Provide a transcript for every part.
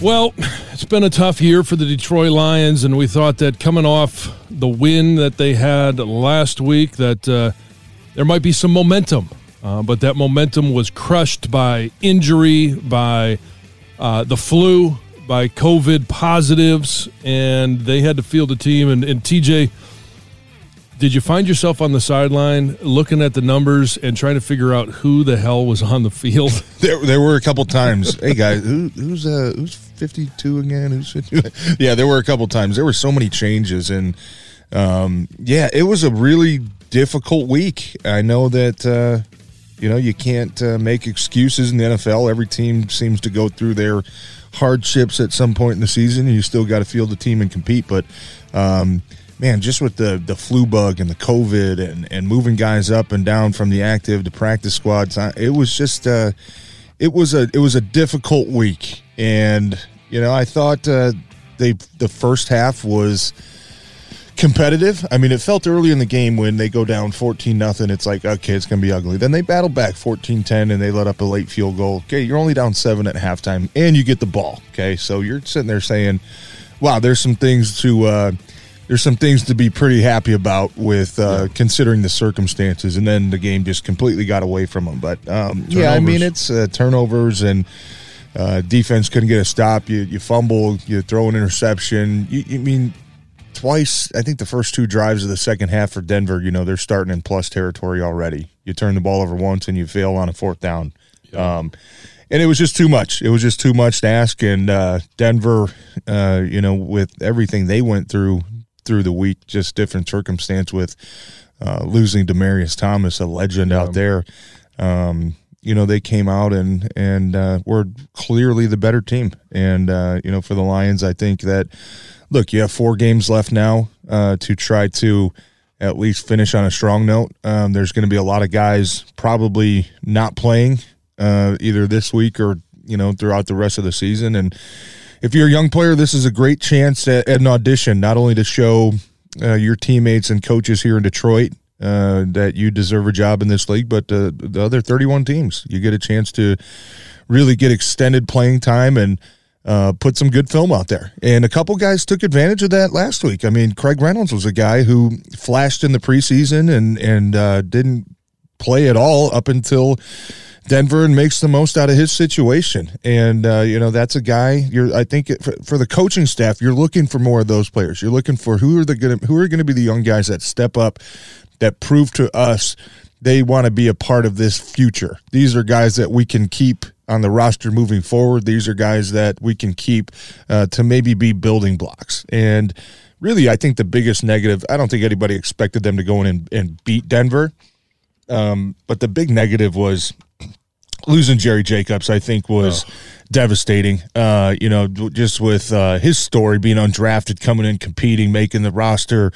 Well, it's been a tough year for the Detroit Lions, and we thought that coming off the win that they had last week, that uh, there might be some momentum. Uh, but that momentum was crushed by injury, by uh, the flu, by COVID positives, and they had to field a team. And, and TJ, did you find yourself on the sideline looking at the numbers and trying to figure out who the hell was on the field? There, there were a couple times. hey guys, who, who's uh, who's fifty two again? Who's 52? yeah? There were a couple times. There were so many changes, and um, yeah, it was a really difficult week. I know that uh, you know you can't uh, make excuses in the NFL. Every team seems to go through their hardships at some point in the season. You still got to field the team and compete, but. Um, man, just with the the flu bug and the COVID and and moving guys up and down from the active to practice squads, it was just uh, it was a it was a difficult week, and you know I thought uh, they the first half was competitive. I mean, it felt early in the game when they go down 14 nothing. It's like, okay, it's going to be ugly. Then they battle back 14-10 and they let up a late field goal. Okay, you're only down 7 at halftime and you get the ball. Okay? So you're sitting there saying, "Wow, there's some things to uh, there's some things to be pretty happy about with uh, yeah. considering the circumstances. And then the game just completely got away from them. But um, yeah, I mean, it's uh, turnovers and uh, defense couldn't get a stop. You, you fumble, you throw an interception. You, you, mean twice? I think the first two drives of the second half for Denver, you know, they're starting in plus territory already. You turn the ball over once and you fail on a fourth down. Yeah. Um, and it was just too much. It was just too much to ask. And uh, Denver, uh, you know, with everything they went through through the week, just different circumstance with uh, losing Demaryius Thomas, a legend yeah. out there. Um, you know, they came out and and uh, were clearly the better team. And uh, you know, for the Lions, I think that look, you have four games left now uh, to try to at least finish on a strong note. Um, there's going to be a lot of guys probably not playing uh, either this week or you know throughout the rest of the season, and if you're a young player, this is a great chance at, at an audition, not only to show uh, your teammates and coaches here in Detroit uh, that you deserve a job in this league, but uh, the other 31 teams, you get a chance to really get extended playing time and uh, put some good film out there. And a couple guys took advantage of that last week. I mean, Craig Reynolds was a guy who flashed in the preseason and and uh, didn't play at all up until Denver and makes the most out of his situation. And uh, you know that's a guy. You're I think for, for, the coaching staff, you're looking for more of those players. You're looking for who are the gonna, who are going to be the young guys that step up, that prove to us they want to be a part of this future. These are guys that we can keep on the roster moving forward. These are guys that we can keep uh, to maybe be building blocks. And really, I think the biggest negative. I don't think anybody expected them to go in and, and beat Denver. Um, but the big negative was losing Jerry Jacobs, I think, was oh. devastating. Uh, you know, just with uh, his story being undrafted, coming in, competing, making the roster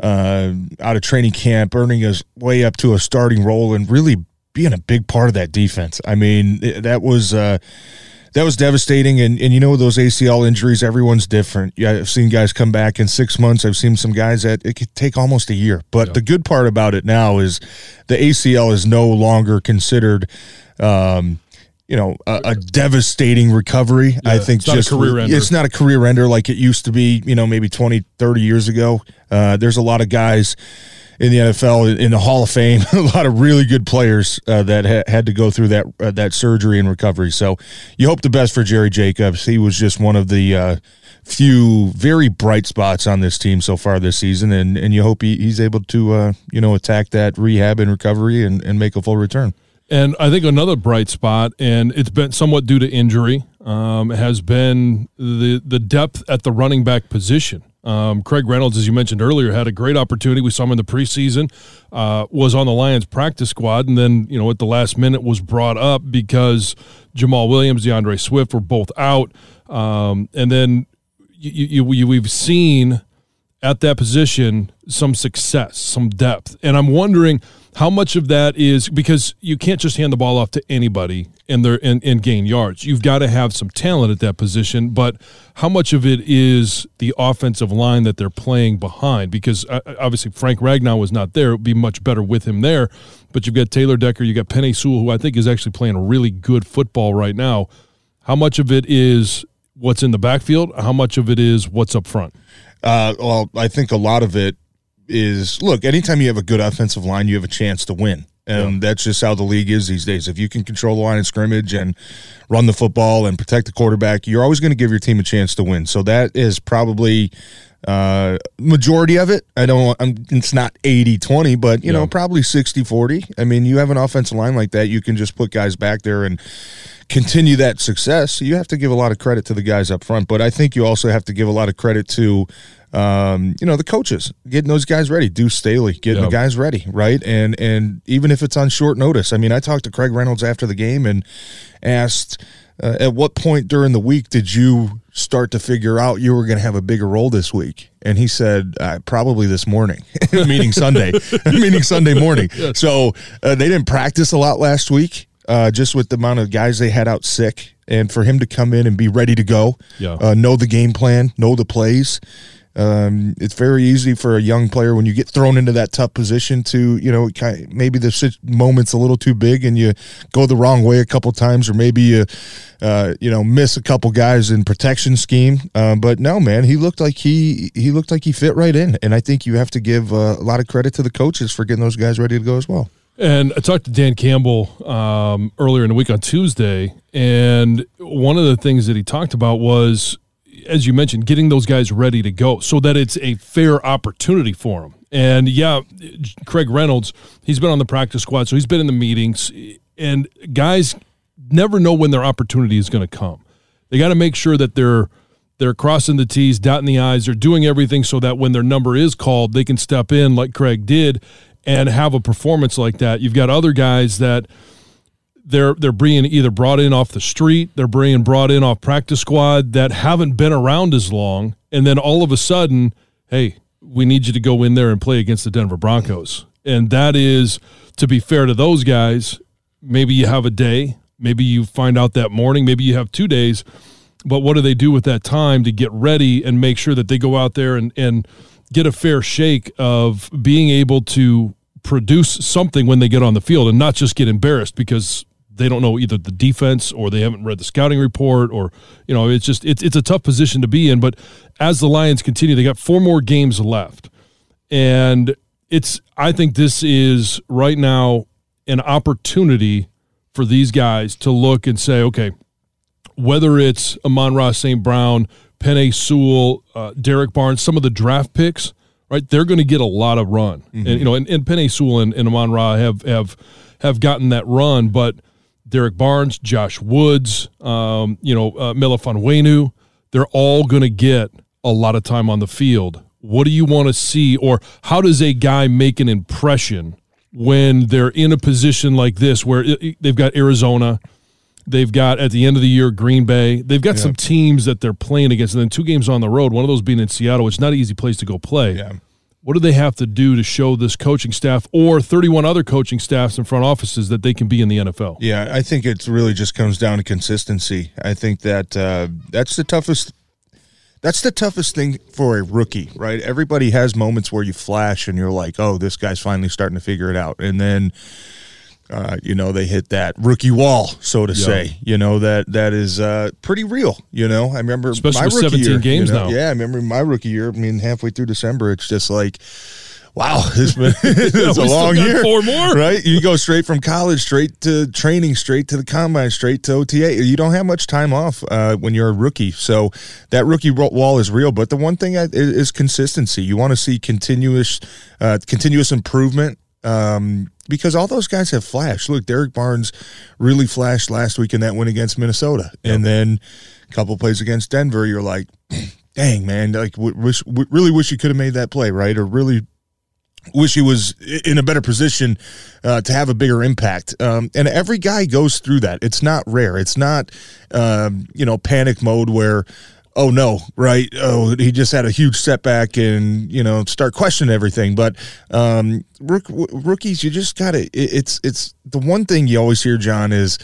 uh, out of training camp, earning his way up to a starting role, and really being a big part of that defense. I mean, that was. That was devastating, and, and you know those ACL injuries. Everyone's different. Yeah, I've seen guys come back in six months. I've seen some guys that it could take almost a year. But yeah. the good part about it now is the ACL is no longer considered um, you know a, a devastating recovery. I think it's not a just career ender. it's not a career ender like it used to be. You know, maybe 20, 30 years ago. Uh, there's a lot of guys in the NFL in the Hall of Fame, a lot of really good players uh, that ha- had to go through that uh, that surgery and recovery. So you hope the best for Jerry Jacobs. He was just one of the uh, few very bright spots on this team so far this season, and and you hope he, he's able to uh, you know attack that rehab and recovery and, and make a full return. And I think another bright spot, and it's been somewhat due to injury, um, has been the the depth at the running back position. Um, Craig Reynolds, as you mentioned earlier, had a great opportunity. We saw him in the preseason, uh, was on the Lions practice squad, and then you know at the last minute was brought up because Jamaal Williams, D'Andre Swift were both out, um, and then you, you, you, we've seen at that position some success, some depth, and I'm wondering how much of that is because you can't just hand the ball off to anybody and they and, and gain yards. You've got to have some talent at that position, but how much of it is the offensive line that they're playing behind? Because uh, obviously Frank Ragnow was not there; it would be much better with him there. But you've got Taylor Decker, you've got Penei Sewell, who I think is actually playing really good football right now. How much of it is what's in the backfield? How much of it is what's up front? Uh, well, I think a lot of it is look. Anytime you have a good offensive line, you have a chance to win. And yeah. that's just how the league is these days. If you can control the line of scrimmage and run the football and protect the quarterback, you're always going to give your team a chance to win. So that is probably uh, majority of it. I don't I'm, it's not 80-20, but you yeah. know, probably 60-40. I mean, you have an offensive line like that, you can just put guys back there and continue that success. You have to give a lot of credit to the guys up front, but I think you also have to give a lot of credit to um, you know, the coaches getting those guys ready. Deuce Staley getting yep. the guys ready, right? And and even if it's on short notice, I mean, I talked to Craig Reynolds after the game and asked, uh, at what point during the week did you start to figure out you were going to have a bigger role this week? And he said, uh, probably this morning, meaning Sunday, meaning Sunday morning. Yes. So uh, they didn't practice a lot last week, uh, just with the amount of guys they had out sick. And for him to come in and be ready to go, yeah. Uh, know the game plan, know the plays um, it's very easy for a young player when you get thrown into that tough position to, you know, maybe the moment's a little too big and you go the wrong way a couple times, or maybe you, uh, you know, miss a couple guys in protection scheme. Uh, but no, man, he looked like he he looked like he fit right in, and I think you have to give uh, a lot of credit to the coaches for getting those guys ready to go as well. And I talked to Dan Campbell um, earlier in the week on Tuesday, and one of the things that he talked about was as you mentioned, getting those guys ready to go so that it's a fair opportunity for them. And yeah, Craig Reynolds, he's been on the practice squad, so he's been in the meetings, and guys never know when their opportunity is going to come. They got to make sure that they're they're crossing the T's, dotting the I's, they're doing everything so that when their number is called, they can step in like Craig did and have a performance like that. You've got other guys that they're they're being either brought in off the street, they're being brought in off practice squad that haven't been around as long, and then all of a sudden, hey, we need you to go in there and play against the Denver Broncos. And that is to be fair to those guys, maybe you have a day, maybe you find out that morning, maybe you have two days, but what do they do with that time to get ready and make sure that they go out there and and get a fair shake of being able to produce something when they get on the field and not just get embarrassed because they don't know either the defense or they haven't read the scouting report or you know it's just it's it's a tough position to be in but as the Lions continue they got four more games left and it's I think this is right now an opportunity for these guys to look and say okay whether it's Amon-Ra St. Brown, Penei Sewell, uh, Derrick Barnes, some of the draft picks, right? They're going to get a lot of run, mm-hmm. and you know, and, and Penei Sewell and, and Amon-Ra have have have gotten that run, but Derrick Barnes, Josh Woods, um, you know, uh, Melifonwu, they're all going to get a lot of time on the field. What do you want to see, or how does a guy make an impression when they're in a position like this where it, they've got Arizona, they've got at the end of the year Green Bay, they've got yeah. some teams that they're playing against, and then two games on the road, one of those being in Seattle, which is not an easy place to go play. Yeah. What do they have to do to show this coaching staff or 31 other coaching staffs and front offices that they can be in the NFL? Yeah, I think it really just comes down to consistency. I think that uh, that's the toughest. That's the toughest thing for a rookie, right? Everybody has moments where you flash and you're like, "Oh, this guy's finally starting to figure it out," and then uh, you know, they hit that rookie wall, so to Yeah. say. You know that that is uh, pretty real. You know, I remember Especially my rookie 17 year, games you know? now. Yeah, I remember my rookie year. I mean, halfway through December, it's just like, wow, it's been it's we a long year. four more. right? You go straight from college, straight to training, straight to the combine, straight to OTA. You don't have much time off uh, when you're a rookie, so that rookie wall is real. But the one thing I- is, is consistency. You want to see continuous, uh, continuous improvement. Um, because all those guys have flashed. Look, Derrick Barnes really flashed last week in that win against Minnesota, and then a couple plays against Denver. You're like, dang man, like w- wish, w- really wish you could have made that play, right? Or really wish he was in a better position uh, to have a bigger impact. Um, and every guy goes through that. It's not rare. It's not, um, you know, panic mode where, oh no, right? Oh, he just had a huge setback and, you know, start questioning everything. But um, rook, w- rookies, you just got to, it, it's, it's the one thing you always hear, John, is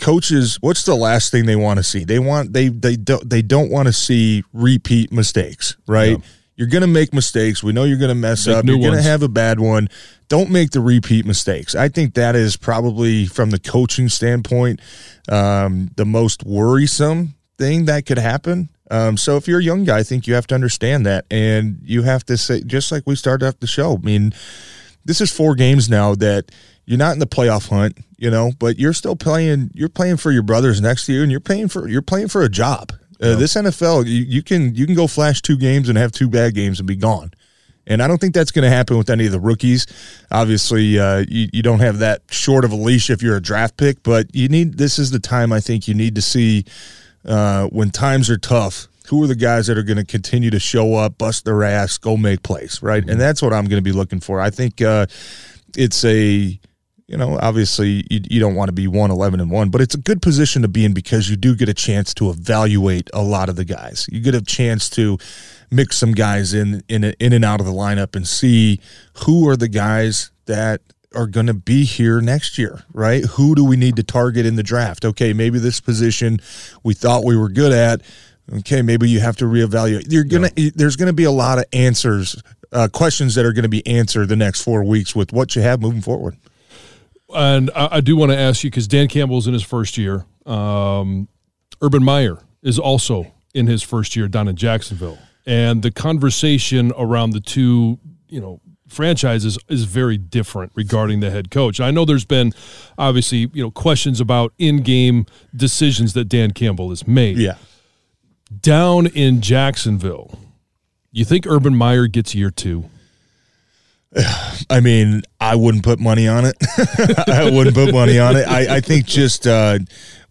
coaches what's the last thing they want to see? They want they they don't they don't want to see repeat mistakes right? Yeah. you're going to make mistakes. We know you're going to mess Make up. you're going to have a bad one. Don't make the repeat mistakes. I think that is probably from the coaching standpoint um, the most worrisome thing that could happen um, so if you're a young guy i think you have to understand that and you have to say just like we started off the show i mean this is four games now that you're not in the playoff hunt, you know, but you're still playing. You're playing for your brothers next year, and you're playing for you're playing for a job. Uh, this NFL, you, you can you can go flash two games and have two bad games and be gone. And I don't think that's going to happen with any of the rookies. Obviously, uh, you, you don't have that short of a leash if you're a draft pick, but you need this is the time I think you need to see uh, when times are tough. Who are the guys that are going to continue to show up, bust their ass, go make plays, right? And that's what I'm going to be looking for. I think uh, it's a you know, obviously you, you don't want to be 1 11 and 1, but it's a good position to be in because you do get a chance to evaluate a lot of the guys. You get a chance to mix some guys in in in and out of the lineup and see who are the guys that are going to be here next year, right? Who do we need to target in the draft? Okay, maybe this position we thought we were good at. Okay, maybe you have to reevaluate. You're gonna there's going to be a lot of answers, uh, questions that are going to be answered the next four weeks with what you have moving forward. And I, I do want to ask you because Dan Campbell's in his first year. Um, Urban Meyer is also in his first year down in Jacksonville, and the conversation around the two, you know, franchises is very different regarding the head coach. I know there's been obviously you know questions about in-game decisions that Dan Campbell has made. Yeah. down in Jacksonville. You think Urban Meyer gets year two? I mean, I wouldn't put money on it. I wouldn't put money on it. I, I think just uh,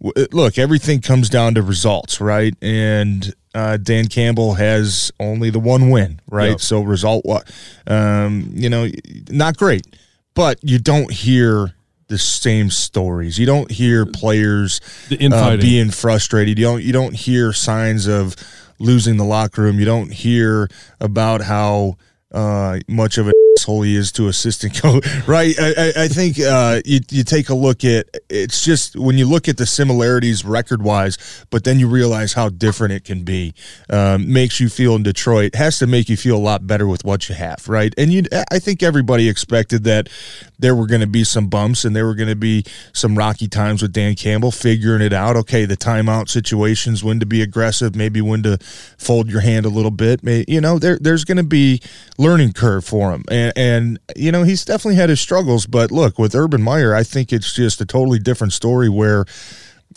w- look, everything comes down to results, right? And uh, Dan Campbell has only the one win, right? Yep. So result, what, um, you know, not great, but you don't hear the same stories. You don't hear players uh, being frustrated. You don't you don't hear signs of losing the locker room. You don't hear about how uh, much of an asshole he is to assistant coach. Right? I, I, I think uh, you you take a look at it's just when you look at the similarities record wise, but then you realize how different it can be. Um, makes you feel in Detroit has to make you feel a lot better with what you have, right? And you, I think everybody expected that there were going to be some bumps and there were going to be some rocky times with Dan Campbell figuring it out. Okay, the timeout situations, when to be aggressive, maybe when to fold your hand a little bit. You know, there there's going to be learning curve for him, and and you know he's definitely had his struggles. But look, with Urban Meyer, I think it's just a totally different story where.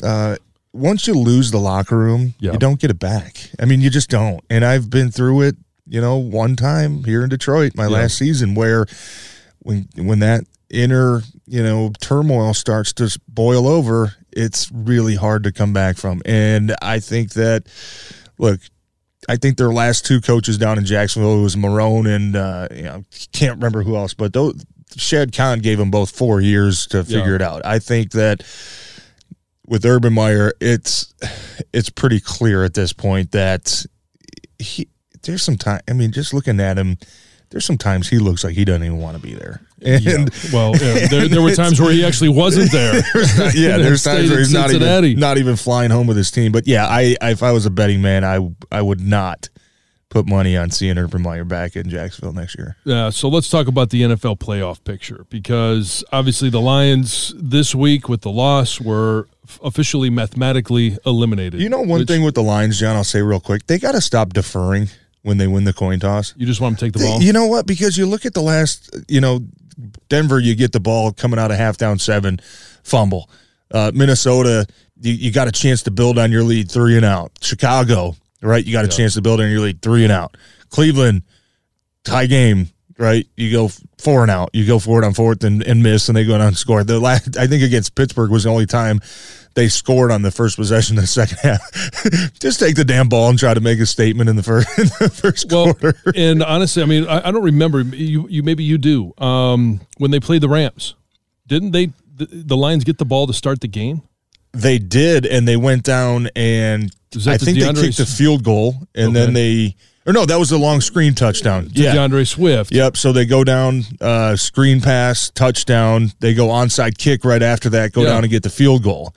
Uh, once you lose the locker room, Yeah. you don't get it back. I mean, you just don't. And I've been through it, you know, one time here in Detroit, my last season, where when when that inner you know turmoil starts to boil over, it's really hard to come back from. And I think that look, I think their last two coaches down in Jacksonville was Marrone and uh, you know can't remember who else, but those Shad Khan gave them both four years to figure Yeah. it out. I think that with Urban Meyer, it's it's pretty clear at this point that he there's some time. I mean, just looking at him, there's some times he looks like he doesn't even want to be there. And Yeah. Well, yeah, there, there were times where he actually wasn't there. yeah, there's times where he's not even not even flying home with his team. But yeah, I if I was a betting man, I I would not put money on seeing Urban Meyer back in Jacksonville next year. Yeah, so let's talk about the NFL playoff picture because obviously the Lions this week with the loss were officially mathematically eliminated. You know, one thing with the Lions, John, I'll say real quick, they got to stop deferring when they win the coin toss. You just want to take the ball. You know what? Because you look at the last, you know, Denver, you get the ball coming out of half down seven, fumble. Uh, Minnesota, you, you, got a chance to build on your lead, three and out. Chicago, right? You got a yeah. chance to build on your lead, three and out. Cleveland, tie game, right? You go four and out. You go forward on fourth and, and miss, and they go down and score. The last, I think against Pittsburgh was the only time they scored on the first possession of the second half. Just take the damn ball and try to make a statement in the first in the first well, quarter. and honestly, I mean, I, I, don't remember you. You maybe you do. Um, when they played the Rams, didn't they? The, the Lions get the ball to start the game. They did, and they went down, and I think they kicked a field goal, and okay. then they or no, that was a long screen touchdown. To yeah. D'Andre Swift. Yep. So they go down, uh, screen pass, touchdown. They go onside kick right after that, go yeah. down and get the field goal.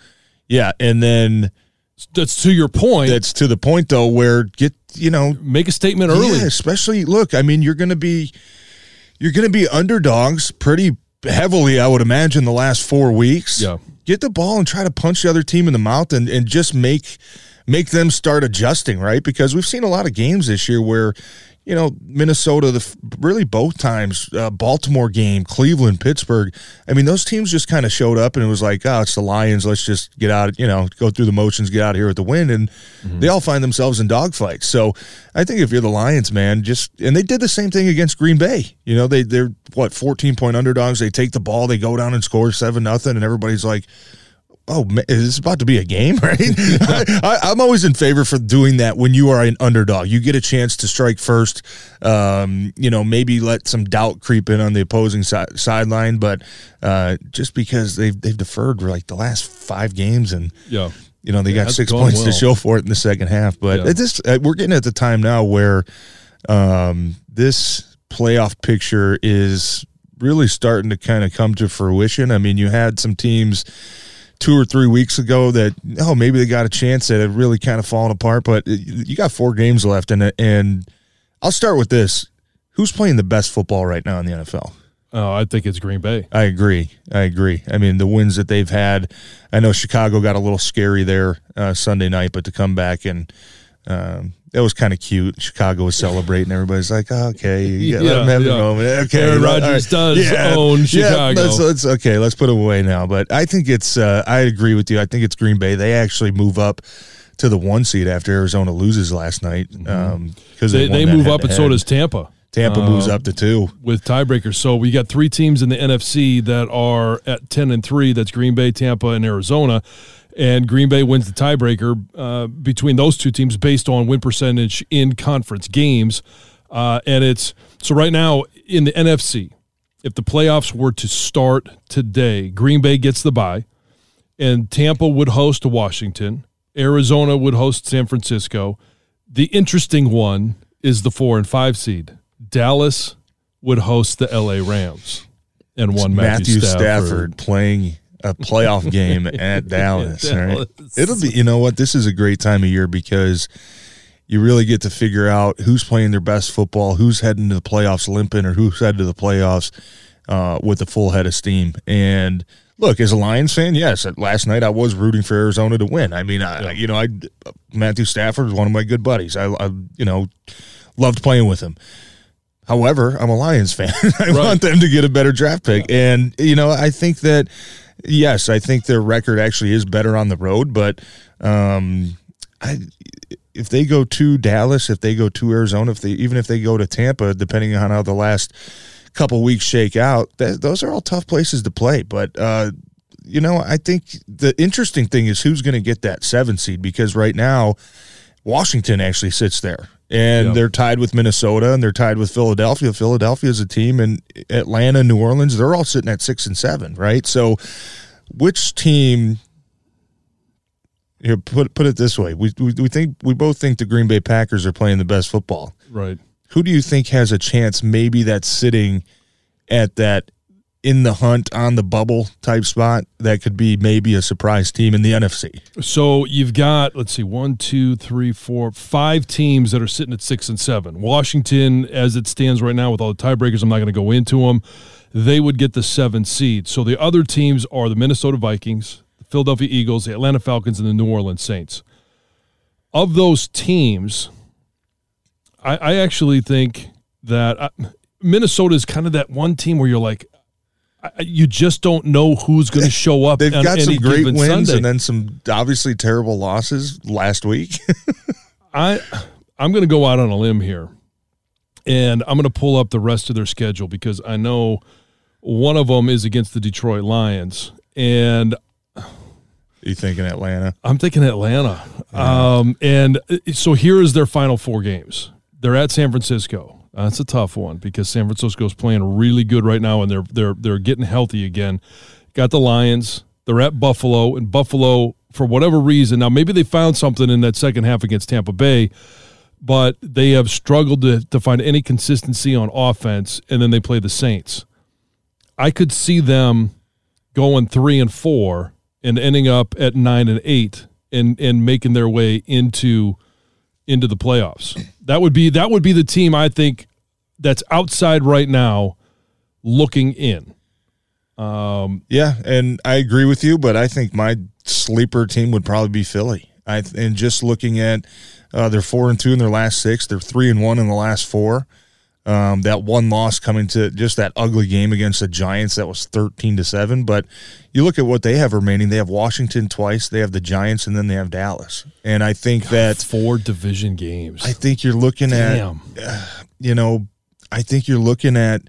Yeah. And then that's to your point. That's to the point though, where get you know make a statement early. Yeah, especially look, I mean, you're gonna be you're gonna be underdogs pretty heavily, I would imagine, the last four weeks. Yeah. Get the ball and try to punch the other team in the mouth and, and just make make them start adjusting, right? Because we've seen a lot of games this year where, you know, Minnesota, the really both times, uh, Baltimore game, Cleveland, Pittsburgh. I mean, those teams just kind of showed up, and it was like, oh, it's the Lions. Let's just get out, you know, go through the motions, get out of here with the win, and mm-hmm. they all find themselves in dogfights. So, I think if you're the Lions, man, just and they did the same thing against Green Bay. You know, they they're what 14 point underdogs. They take the ball, they go down and score seven nothing, and everybody's like oh, man, is about to be a game, right? I, am always in favor for doing that when you are an underdog. You get a chance to strike first. Um, you know, maybe let some doubt creep in on the opposing si- sideline, but uh, just because they've they've deferred for like the last five games and yeah. You know they yeah, got six points well. to show for it in the second half, but yeah. this uh, we're getting at the time now where um, this playoff picture is really starting to kind of come to fruition. I mean, you had some teams two or three weeks ago that oh maybe they got a chance that had really kind of fallen apart. But you got four games left, and and I'll start with this: Who's playing the best football right now in the NFL? Oh, I think it's Green Bay. I agree. I agree. I mean, the wins that they've had. I know Chicago got a little scary there uh, Sunday night, but to come back and um, that was kind of cute. Chicago was celebrating. Everybody's like, oh, "Okay, yeah, yeah, let them have yeah. a moment." Okay, Aaron Rodgers right. does yeah, own Chicago. Yeah, let's, let's, okay, let's put it away now. But I think it's. Uh, I agree with you. I think it's Green Bay. They actually move up to the one seed after Arizona loses last night because mm-hmm. um, they, they, they move up, and so does Tampa. Tampa moves up to two with tiebreakers. So we got three teams in the NFC that are at ten and three. That's Green Bay, Tampa, and Arizona and Green Bay wins the tiebreaker uh, between those two teams based on win percentage in conference games. Uh, and it's so right now in the NFC, if the playoffs were to start today, Green Bay gets the bye, and Tampa would host Washington, Arizona would host San Francisco. The interesting one is the four and five seed. Dallas would host the LA Rams and one Matthew, Matthew Stafford. Stafford playing a playoff game at Dallas, Dallas. Right? It'll be, you know what? This is a great time of year because you really get to figure out who's playing their best football, who's heading to the playoffs limping, or who's headed to the playoffs uh, with a full head of steam. And look, as a Lions fan, yes, last night I was rooting for Arizona to win. I mean, I, you know, I Matthew Stafford is one of my good buddies. I, I you know, loved playing with him. However, I'm a Lions fan. I right. want them to get a better draft pick. And, you know, I think that yes, I think their record actually is better on the road, but um, I, if they go to Dallas, if they go to Arizona, if they even if they go to Tampa, depending on how the last couple weeks shake out, those are all tough places to play. But uh, you know, I think the interesting thing is who's going to get that seven seed because right now Washington actually sits there and yep. they're tied with Minnesota and they're tied with Philadelphia. Philadelphia is a team, and Atlanta, New Orleans, they're all sitting at six and seven, right? So, which team? Here, put put it this way: we, we we think we both think the Green Bay Packers are playing the best football, right? Who do you think has a chance? Maybe that's sitting at that in the hunt on the bubble type spot that could be maybe a surprise team in the NFC. So you've got let's see, one, two, three, four, five teams that are sitting at six and seven. Washington, as it stands right now, with all the tiebreakers, I'm not going to go into them. They would get the seven seed. So the other teams are the Minnesota Vikings, the Philadelphia Eagles, the Atlanta Falcons, and the New Orleans Saints. Of those teams, I, I actually think that uh, Minnesota is kind of that one team where you're like, I- you just don't know who's going to show up. They've got some great wins Sunday. and then some obviously terrible losses last week. I I'm going to go out on a limb here, and I'm going to pull up the rest of their schedule because I know one of them is against the Detroit Lions, and you thinking Atlanta? I'm thinking Atlanta. Um, and uh, so here is their final four games. They're at San Francisco. Uh, That's a tough one because San Francisco's playing really good right now, and they're they're they're getting healthy again. Got the Lions. They're at Buffalo, and Buffalo, for whatever reason, now maybe they found something in that second half against Tampa Bay, but they have struggled to, to find any consistency on offense, and then they play the Saints. I could see them going three and four and ending up at nine and eight and and making their way into into the playoffs. That would be that would be the team I think that's outside right now looking in. Yeah, and I agree with you, but I think my sleeper team would probably be Philly. I and just looking at uh, they're four and two in their last six, they're three and one in the last four. Um, that one loss coming to just that ugly game against the Giants that was thirteen to seven. But you look at what they have remaining; they have Washington twice, they have the Giants, and then they have Dallas. And I think that Four division games. I think you're looking Damn. at, you know, I think you're looking at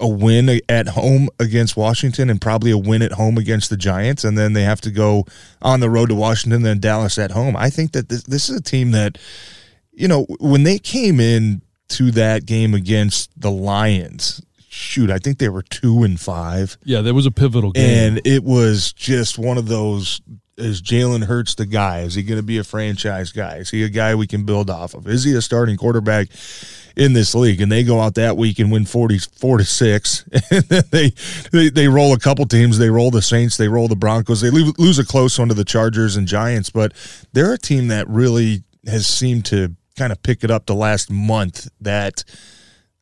a win at home against Washington and probably a win at home against the Giants, and then they have to go on the road to Washington, then Dallas at home. I think that this, this is a team that, you know, when they came in to that game against the Lions, shoot, I think they were two and five. yeah, that was a pivotal game. And it was just one of those. Is Jalen Hurts the guy? Is he going to be a franchise guy? Is he a guy we can build off of? Is he a starting quarterback in this league? And they go out that week and win 44 to 6. And then they, they, they roll a couple teams. They roll the Saints. They roll the Broncos. They lose, lose a close one to the Chargers and Giants. But they're a team that really has seemed to kind of pick it up the last month that –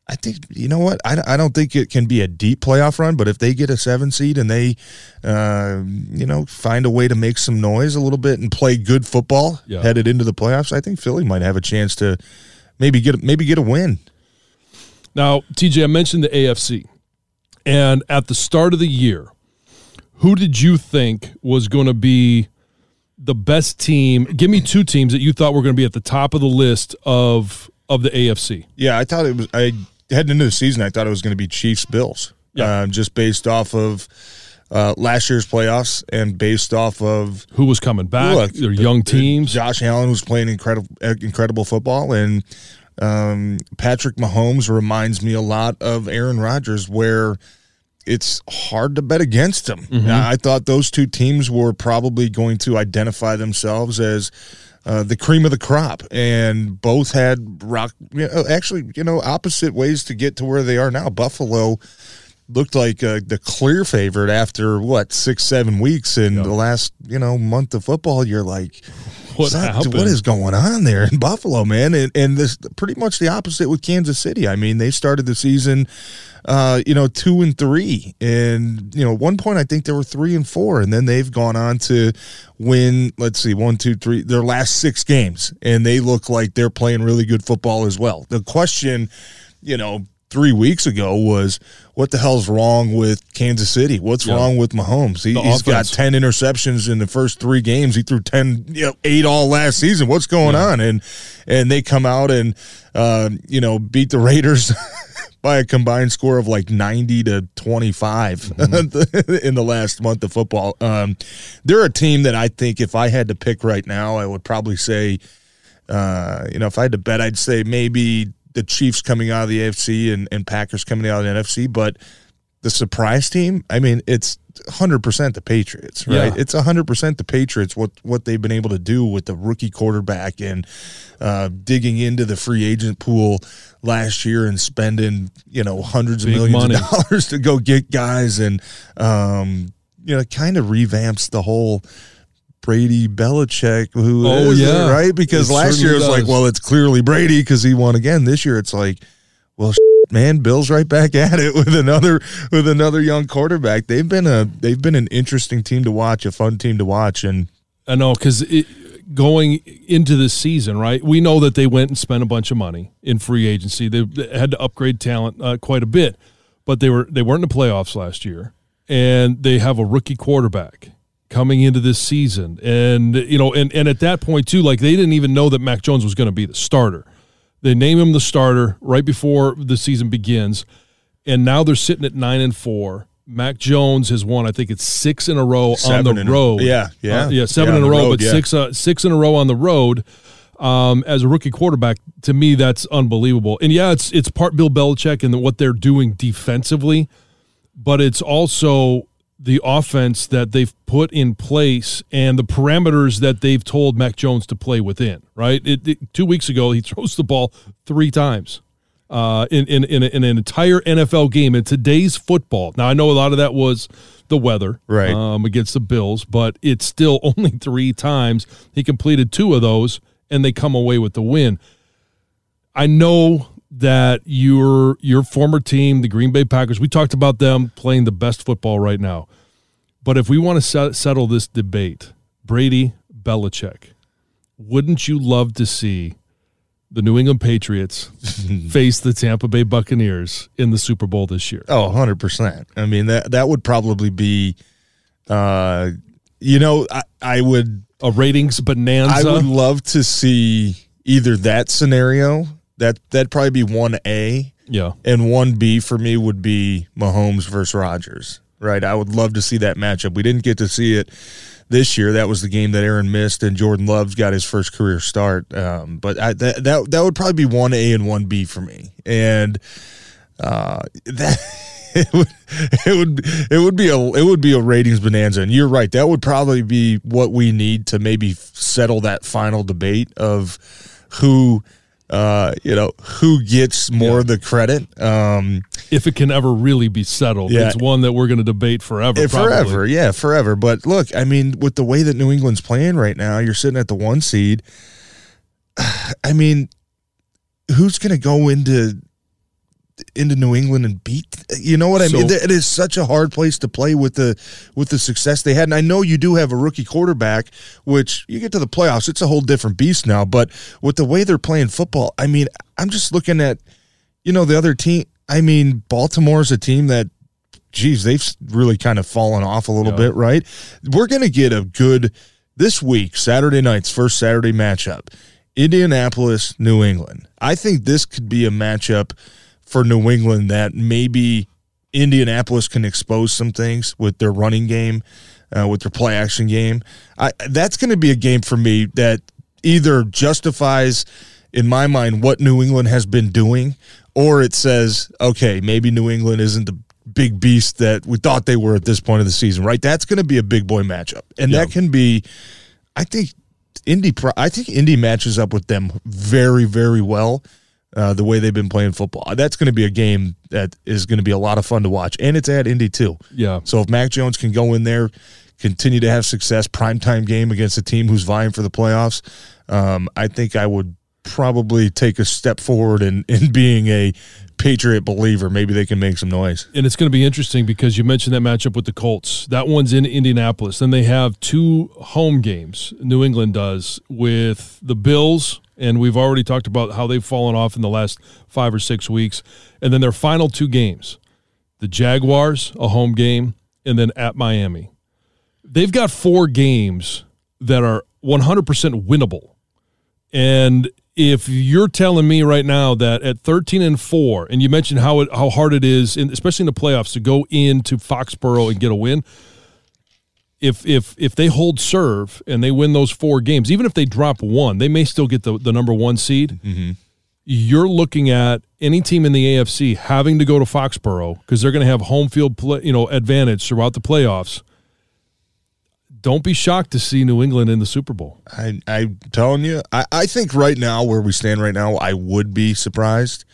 I think you know what I, I don't think it can be a deep playoff run, but if they get a seven seed and they, uh, you know, find a way to make some noise a little bit and play good football Yeah. headed into the playoffs, I think Philly might have a chance to maybe get maybe get a win. Now, TJ, I mentioned the AFC. And at the start of the year, who did you think was going to be the best team? Give me two teams that you thought were going to be at the top of the list of of the AFC. Yeah, I thought it was. I heading into the season, I thought it was going to be Chiefs Bills. Yeah. um, just based off of uh, last year's playoffs and based off of Who was coming back? Look, They're the- young the- teams. Josh Allen was playing incredible, incredible football, and um, Patrick Mahomes reminds me a lot of Aaron Rodgers, where it's hard to bet against him. Now, I thought those two teams were probably going to identify themselves as. Uh, the cream of the crop, and both had rock. You know, actually, you know, opposite ways to get to where they are now. Buffalo looked like uh, the clear favorite after what six, seven weeks in the last you know month of football. You're like, What "Son, happened?" What is going on there in Buffalo, man? And and this pretty much the opposite with Kansas City. I mean, they started the season, uh, you know, two and three, and you know, at one point I think they were three and four, and then they've gone on to win. Let's see, one, two, three, their last six games, and they look like they're playing really good football as well. The question, you know. Three weeks ago was what the hell's wrong with Kansas City? What's Yeah. wrong with Mahomes? He, he's got 10 interceptions in the first three games. He threw 10, you know, eight all last season. What's going on? And, and they come out and, um, you know, beat the Raiders by a combined score of like 90 to 25 Mm-hmm. in the last month of football. Um, they're a team that I think if I had to pick right now, I would probably say, uh, you know, if I had to bet, I'd say maybe the Chiefs coming out of the AFC and, and Packers coming out of the NFC, but the surprise team, I mean, it's 100% the Patriots, right? Yeah. It's 100% the Patriots what what they've been able to do with the rookie quarterback and uh, digging into the free agent pool last year and spending, you know, hundreds of millions money. of dollars to go get guys and um, you know, kind of revamps the whole Brady Belichick who Oh, is it, yeah. right? Because It last year it was certainly like, well, it's clearly Brady because he won again. This year it's like, well, man, Bill's right back at it with another with another young quarterback. They've been a they've been an interesting team to watch, a fun team to watch, and I know because going into this season, right? We know that they went and spent a bunch of money in free agency. They they had to upgrade talent uh, quite a bit, but they were they weren't in the playoffs last year, and they have a rookie quarterback coming into this season, and you know, and and at that point too, like they didn't even know that Mac Jones was going to be the starter. They name him the starter right before the season begins, and now they're sitting at nine and four. Mac Jones has won, I think it's six in a row Seven on the in a- road. yeah, yeah. Uh, yeah, seven Yeah, in a row, road, but yeah. six uh, six in a row on the road. Um, as a rookie quarterback, to me, that's unbelievable. And yeah, it's it's part Bill Belichick and what they're doing defensively, but it's also the offense that they've put in place and the parameters that they've told Mac Jones to play within. Right, it, it- two weeks ago he throws the ball three times uh, in in in, a, in an entire NFL game in today's football. Now I know a lot of that was the weather, Right. um, against the Bills, but it's still only three times he completed two of those, and they come away with the win. I know that your your former team, the Green Bay Packers, we talked about them playing the best football right now. But if we want to set, settle this debate, Brady, Belichick, wouldn't you love to see the New England Patriots face the Tampa Bay Buccaneers in the Super Bowl this year? oh, 100 percent. I mean that that would probably be, uh, you know, I, I would A ratings bonanza. I would love to see either that scenario that that'd probably be one A. yeah. And one B for me would be Mahomes versus Rodgers. Right. I would love to see that matchup. We didn't get to see it this year. That was the game that Aaron missed, and Jordan Love's got his first career start. Um, but I, that that that would probably be one A and one B for me. And uh, that it would it would it would be a it would be a ratings bonanza. And you're right. That would probably be what we need to maybe settle that final debate of who. Uh, you know who gets more of the credit? Um, if it can ever really be settled. Yeah. It's one that we're going to debate forever. Probably. forever, yeah, forever. But look, I mean, with the way that New England's playing right now, you're sitting at the one seed. I mean, who's going to go into into New England and beat? You know what I mean? It is such a hard place to play with the with the success they had. And I know you do have a rookie quarterback, which you get to the playoffs, it's a whole different beast now. But with the way they're playing football, I mean, I'm just looking at you know the other team. I mean, Baltimore's a team that geez, they've really kind of fallen off a little Yeah. bit, right? We're going to get a good this week, Saturday night's first Saturday matchup, Indianapolis, New England. I think this could be a matchup for New England that maybe Indianapolis can expose some things with their running game, uh, with their play action game. I, that's going to be a game for me that either justifies, in my mind, what New England has been doing, or it says, okay, maybe New England isn't the big beast that we thought they were at this point of the season, right? That's going to be a big boy matchup. And that can be, I think, Indy, pro- I think Indy matches up with them very, very well. Uh, the way they've been playing football, that's going to be a game that is going to be a lot of fun to watch, and it's at Indy too. Yeah. So if Mac Jones can go in there, continue to have success, primetime game against a team who's vying for the playoffs, um, I think I would probably take a step forward in in being a Patriot believer. Maybe they can make some noise. And it's going to be interesting because you mentioned that matchup with the Colts. That one's in Indianapolis. Then they have two home games, New England does, with the Bills. And we've already talked about how they've fallen off in the last five or six weeks. And then their final two games the Jaguars, a home game, and then at Miami. They've got four games that are 100% winnable. And if you're telling me right now that at 13 and 4 and you mentioned how it, how hard it is in, especially in the playoffs to go into Foxborough and get a win if if if they hold serve and they win those four games even if they drop one they may still get the, the number 1 seed mm-hmm. you're looking at any team in the AFC having to go to Foxborough because they're going to have home field play, you know advantage throughout the playoffs. Don't be shocked to see New England in the Super Bowl. I, I'm telling you, I, I think right now where we stand right now, I would be surprised.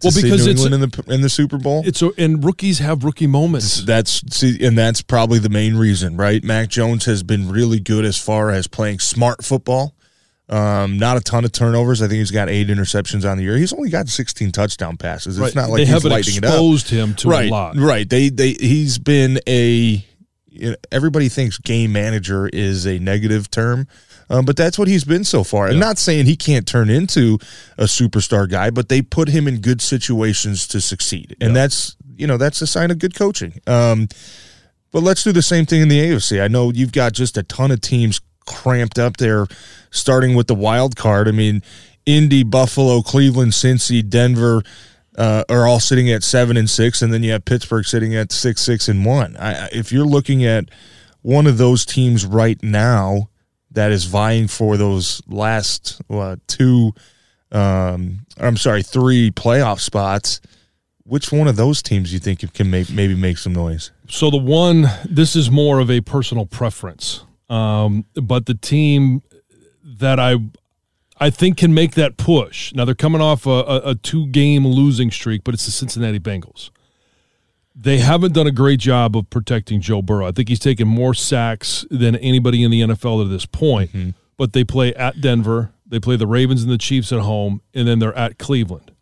To Well, see because New it's England in the in the Super Bowl. It's a, and rookies have rookie moments. That's see, and that's probably the main reason, right? Mac Jones has been really good as far as playing smart football. Um, not a ton of turnovers. I think he's got eight interceptions on the year. He's only got 16 touchdown passes. It's Right. not like they he's haven't lighting it up. exposed him to right, a lot. Right. They they he's been a. You know, everybody thinks game manager is a negative term, um, but that's what he's been so far. I'm not saying he can't turn into a superstar guy, but they put him in good situations to succeed, and that's you know that's a sign of good coaching. Um, but let's do the same thing in the AFC. I know you've got just a ton of teams cramped up there, starting with the wild card. I mean, Indy, Buffalo, Cleveland, Cincy, Denver uh, are all sitting at seven and six, and then you have Pittsburgh sitting at six, six and one. I, if you're looking at one of those teams right now that is vying for those last two, um, I'm sorry, three playoff spots. Which one of those teams you think can make, maybe make some noise? So the one, this is more of a personal preference, um, but the team that I, I think can make that push. Now they're coming off a, a, a two-game losing streak, but it's the Cincinnati Bengals. They haven't done a great job of protecting Joe Burrow. I think he's taken more sacks than anybody in the NFL to this point. Mm-hmm. But they play at Denver, they play the Ravens and the Chiefs at home, and then they're at Cleveland.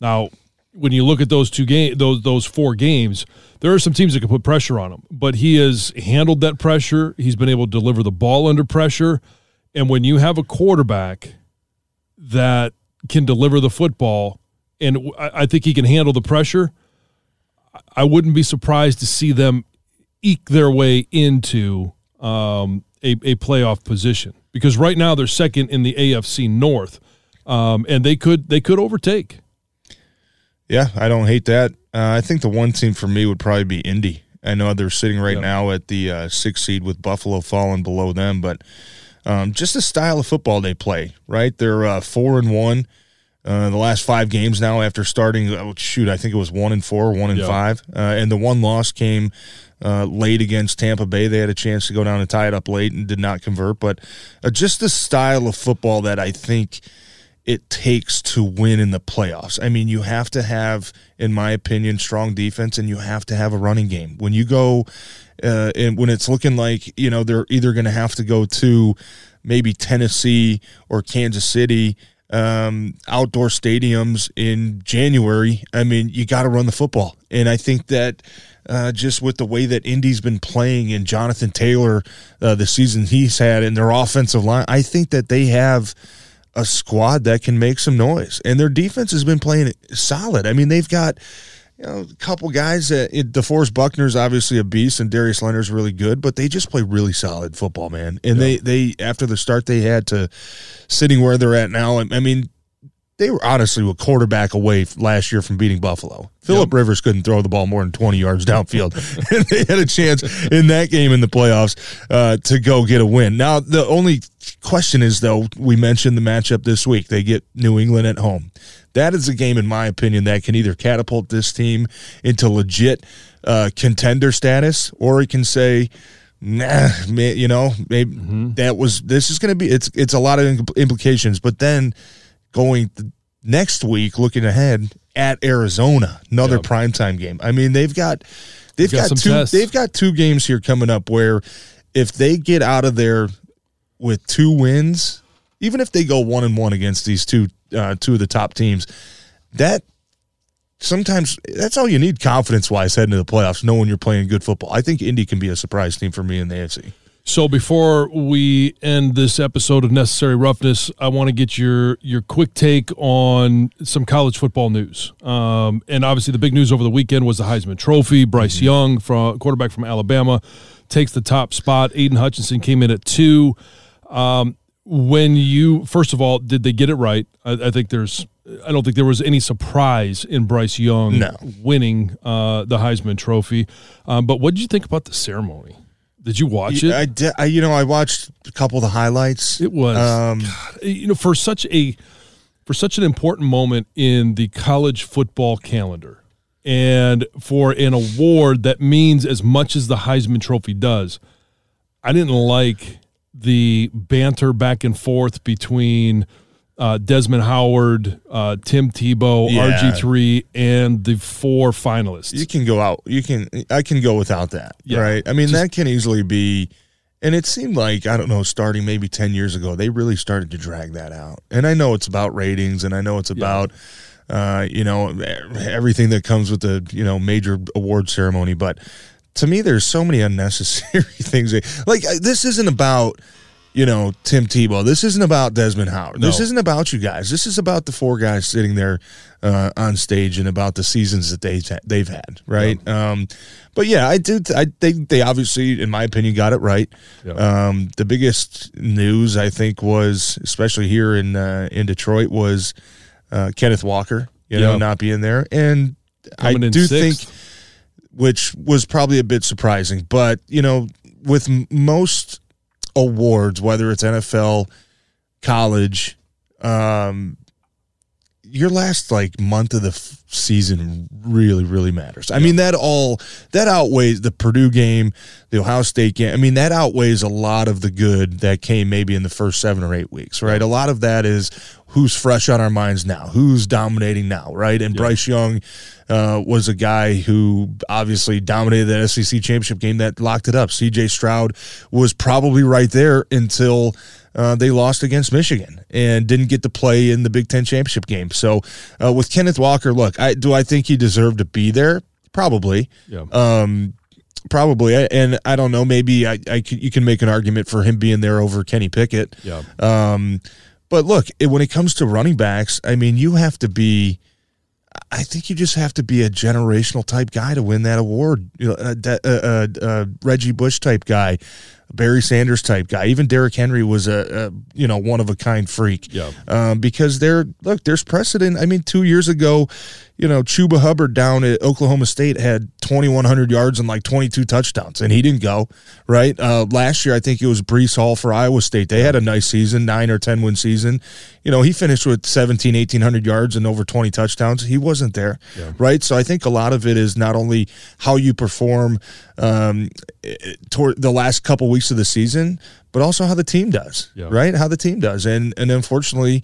Now, when you look at those two game those those four games, there are some teams that can put pressure on him, but he has handled that pressure. He's been able to deliver the ball under pressure, and when you have a quarterback that can deliver the football, and I think he can handle the pressure, I wouldn't be surprised to see them eke their way into um, a, a playoff position because right now they're second in the AFC North, um, and they could they could overtake. Yeah, I don't hate that. Uh, I think the one team for me would probably be Indy. I know they're sitting right Yeah. now at the uh, sixth seed with Buffalo falling below them, but um, just the style of football they play, right? They're uh, four and one. Uh, the last five games now after starting, oh, shoot, I think it was one and four, one and Yeah. five, uh, and the one loss came uh, late against Tampa Bay. They had a chance to go down and tie it up late and did not convert, but uh, just the style of football that I think it takes to win in the playoffs. I mean, you have to have, in my opinion, strong defense, and you have to have a running game. When you go, uh, and when it's looking like you know they're either going to have to go to maybe Tennessee or Kansas City um, outdoor stadiums in January. I mean, you got to run the football, and I think that. Uh, just with the way that Indy's been playing and Jonathan Taylor, uh, the season he's had and their offensive line, I think that they have a squad that can make some noise. And their defense has been playing solid. I mean, they've got you know a couple guys. That, it, DeForest Buckner's obviously a beast, and Darius Leonard's really good, but they just play really solid football, man. And they they after the start they had to sitting where they're at now. I mean. They were honestly a quarterback away last year from beating Buffalo. Philip Rivers couldn't throw the ball more than 20 yards downfield. and they had a chance in that game in the playoffs uh, to go get a win. Now, the only question is, though, we mentioned the matchup this week. They get New England at home. That is a game, in my opinion, that can either catapult this team into legit uh, contender status or it can say, nah, you know, maybe that was, this is going to be, it's, it's a lot of implications. But then going next week, looking ahead at Arizona, another Yep. primetime game. I mean, they've got they've got got, some two tests. they've got two games here coming up where if they get out of there with two wins, even if they go one and one against these two uh, two of the top teams, that sometimes that's all you need confidence wise heading to the playoffs, knowing you're playing good football. I think Indy can be a surprise team for me in the AFC. So before we end this episode of Necessary Roughness, I want to get your your quick take on some college football news. Um, and obviously, the big news over the weekend was the Heisman Trophy. Bryce Young, from quarterback from Alabama, takes the top spot. Aidan Hutchinson came in at two. Um, when you first of all, did they get it right? I, I think there's. I don't think there was any surprise in Bryce Young No. winning uh, the Heisman Trophy. Um, but what did you think about the ceremony? Did you watch it? I, di- I you know I watched a couple of the highlights. It was, Um, you know, for such a for such an important moment in the college football calendar and for an award that means as much as the Heisman Trophy does. I didn't like the banter back and forth between uh, Desmond Howard, uh, Tim Tebow, Yeah. RG3, and the four finalists. You can go out. You can. I can go without that. Yeah. Right. I mean, that can easily be. And it seemed like I don't know, starting maybe ten years ago, they really started to drag that out. And I know it's about ratings, and I know it's about, uh, you know, everything that comes with the you know major award ceremony. But to me, there's so many unnecessary things. Like uh, this isn't about. You know, Tim Tebow. This isn't about Desmond Howard. This isn't about you guys. This is about the four guys sitting there uh, on stage and about the seasons that they've had, they've had, right? Um, but yeah, I do. I think they obviously, in my opinion, got it right. Yeah. Um, the biggest news I think was, especially here in uh, in Detroit, was uh, Kenneth Walker. You know, Yeah. not being there, and Coming I do sixth. think, which was probably a bit surprising, but you know, with m- most awards, whether it's NFL, college, um, your last like month of the f- season really really matters. I mean that all that outweighs the Purdue game, the Ohio State game. I mean that outweighs a lot of the good that came maybe in the first 7 or 8 weeks, right? A lot of that is who's fresh on our minds now, who's dominating now, right? And Bryce Young uh, was a guy who obviously dominated that SEC championship game that locked it up. CJ Stroud was probably right there until uh, they lost against Michigan and didn't get to play in the Big Ten championship game. So uh, with Kenneth Walker, look, I, do I think he deserved to be there? Probably. Yeah. Um, probably. And I don't know. Maybe I, I you can make an argument for him being there over Kenny Pickett. Yeah. Um, but look, it, when it comes to running backs, I mean, you have to be. I think you just have to be a generational type guy to win that award. You know, a, a, a, Reggie Bush type guy, Barry Sanders type guy. Even Derrick Henry was a, a you know one of a kind freak. Yeah. Um, because there, look, there's precedent. I mean, two years ago, you know, Chuba Hubbard down at Oklahoma State had 2,100 yards and like 22 touchdowns, and he didn't go, right? Uh, last year, I think it was Breece Hall for Iowa State. They had a nice season, nine or 10 win season. You know, he finished with 17, 1,800 yards and over 20 touchdowns. He wasn't there, right? So I think a lot of it is not only how you perform um, toward the last couple weeks of the season, but also how the team does, Yeah. right? How the team does. And, and unfortunately,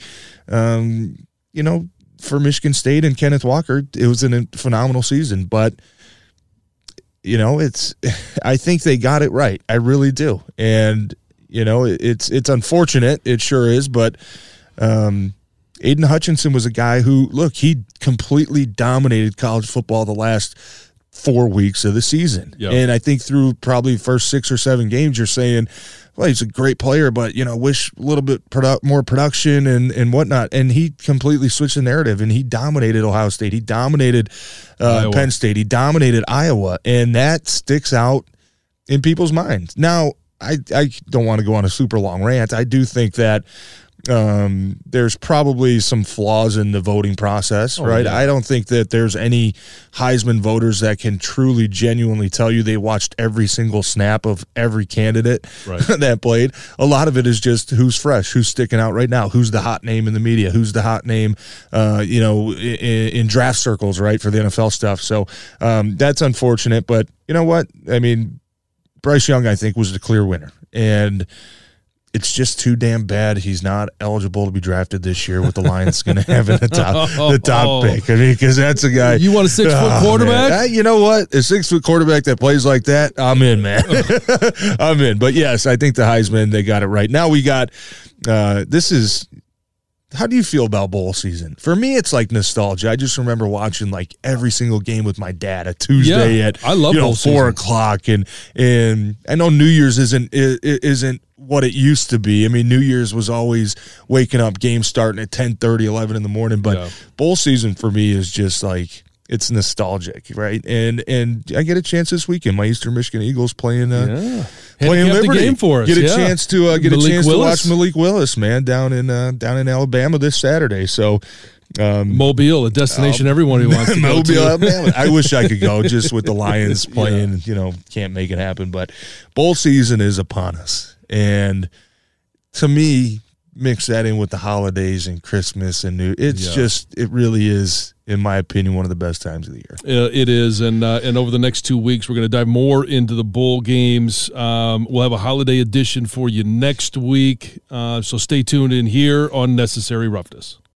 um, you know, for Michigan State and Kenneth Walker, it was a phenomenal season. But you know, it's I think they got it right. I really do. And you know, it- it's it's unfortunate. It sure is. But um, Aidan Hutchinson was a guy who look he completely dominated college football the last four weeks of the season. Yeah. And I think through probably first six or seven games, you're saying, well, he's a great player, but you know, wish a little bit produ- more production and and whatnot. And he completely switched the narrative, and he dominated Ohio State. He dominated uh, Penn State. He dominated Iowa, and that sticks out in people's minds. Now, I I don't want to go on a super long rant. I do think that um, there's probably some flaws in the voting process, right? Oh, yeah. I don't think that there's any Heisman voters that can truly, genuinely tell you they watched every single snap of every candidate Right. that played. A lot of it is just who's fresh, who's sticking out right now, who's the hot name in the media, who's the hot name, uh, you know, in, in draft circles, right, for the NFL stuff. So um, that's unfortunate, but you know what? I mean, Bryce Young, I think, was the clear winner, and it's just too damn bad he's not eligible to be drafted this year with the Lions going to have in the top the top pick. I mean, because that's a guy. You want a six foot Oh, quarterback? Uh, you know what? A six foot quarterback that plays like that, I'm in, man. I'm in. But yes, I think the Heisman they got it right. Now we got. Uh, this is. How do you feel about bowl season? For me, it's like nostalgia. I just remember watching like every single game with my dad a Tuesday Yeah, at I love you know four season. o'clock, and and I know New Year's isn't isn't what it used to be. I mean, New Year's was always waking up, games starting at 10, 11 in the morning. But Yeah. bowl season for me is just like it's nostalgic, right? And and I get a chance this weekend. My Eastern Michigan Eagles playing uh, Yeah. playing Liberty. game for us, Get a yeah. chance to uh, get Malik a chance Willis. to watch Malik Willis, man, down in uh, down in Alabama this Saturday. So. Um, Mobile, a destination everyone who wants to go Mobile, to. Alabama. I wish I could go just with the Lions playing. You know, can't make it happen. But bowl season is upon us, and to me, mix that in with the holidays and Christmas and New. It's Yeah. just it really is, in my opinion, one of the best times of the year. Uh, it is, and uh, and over the next two weeks, we're going to dive more into the bowl games. Um, we'll have a holiday edition for you next week, uh, so stay tuned in here on Necessary Roughness.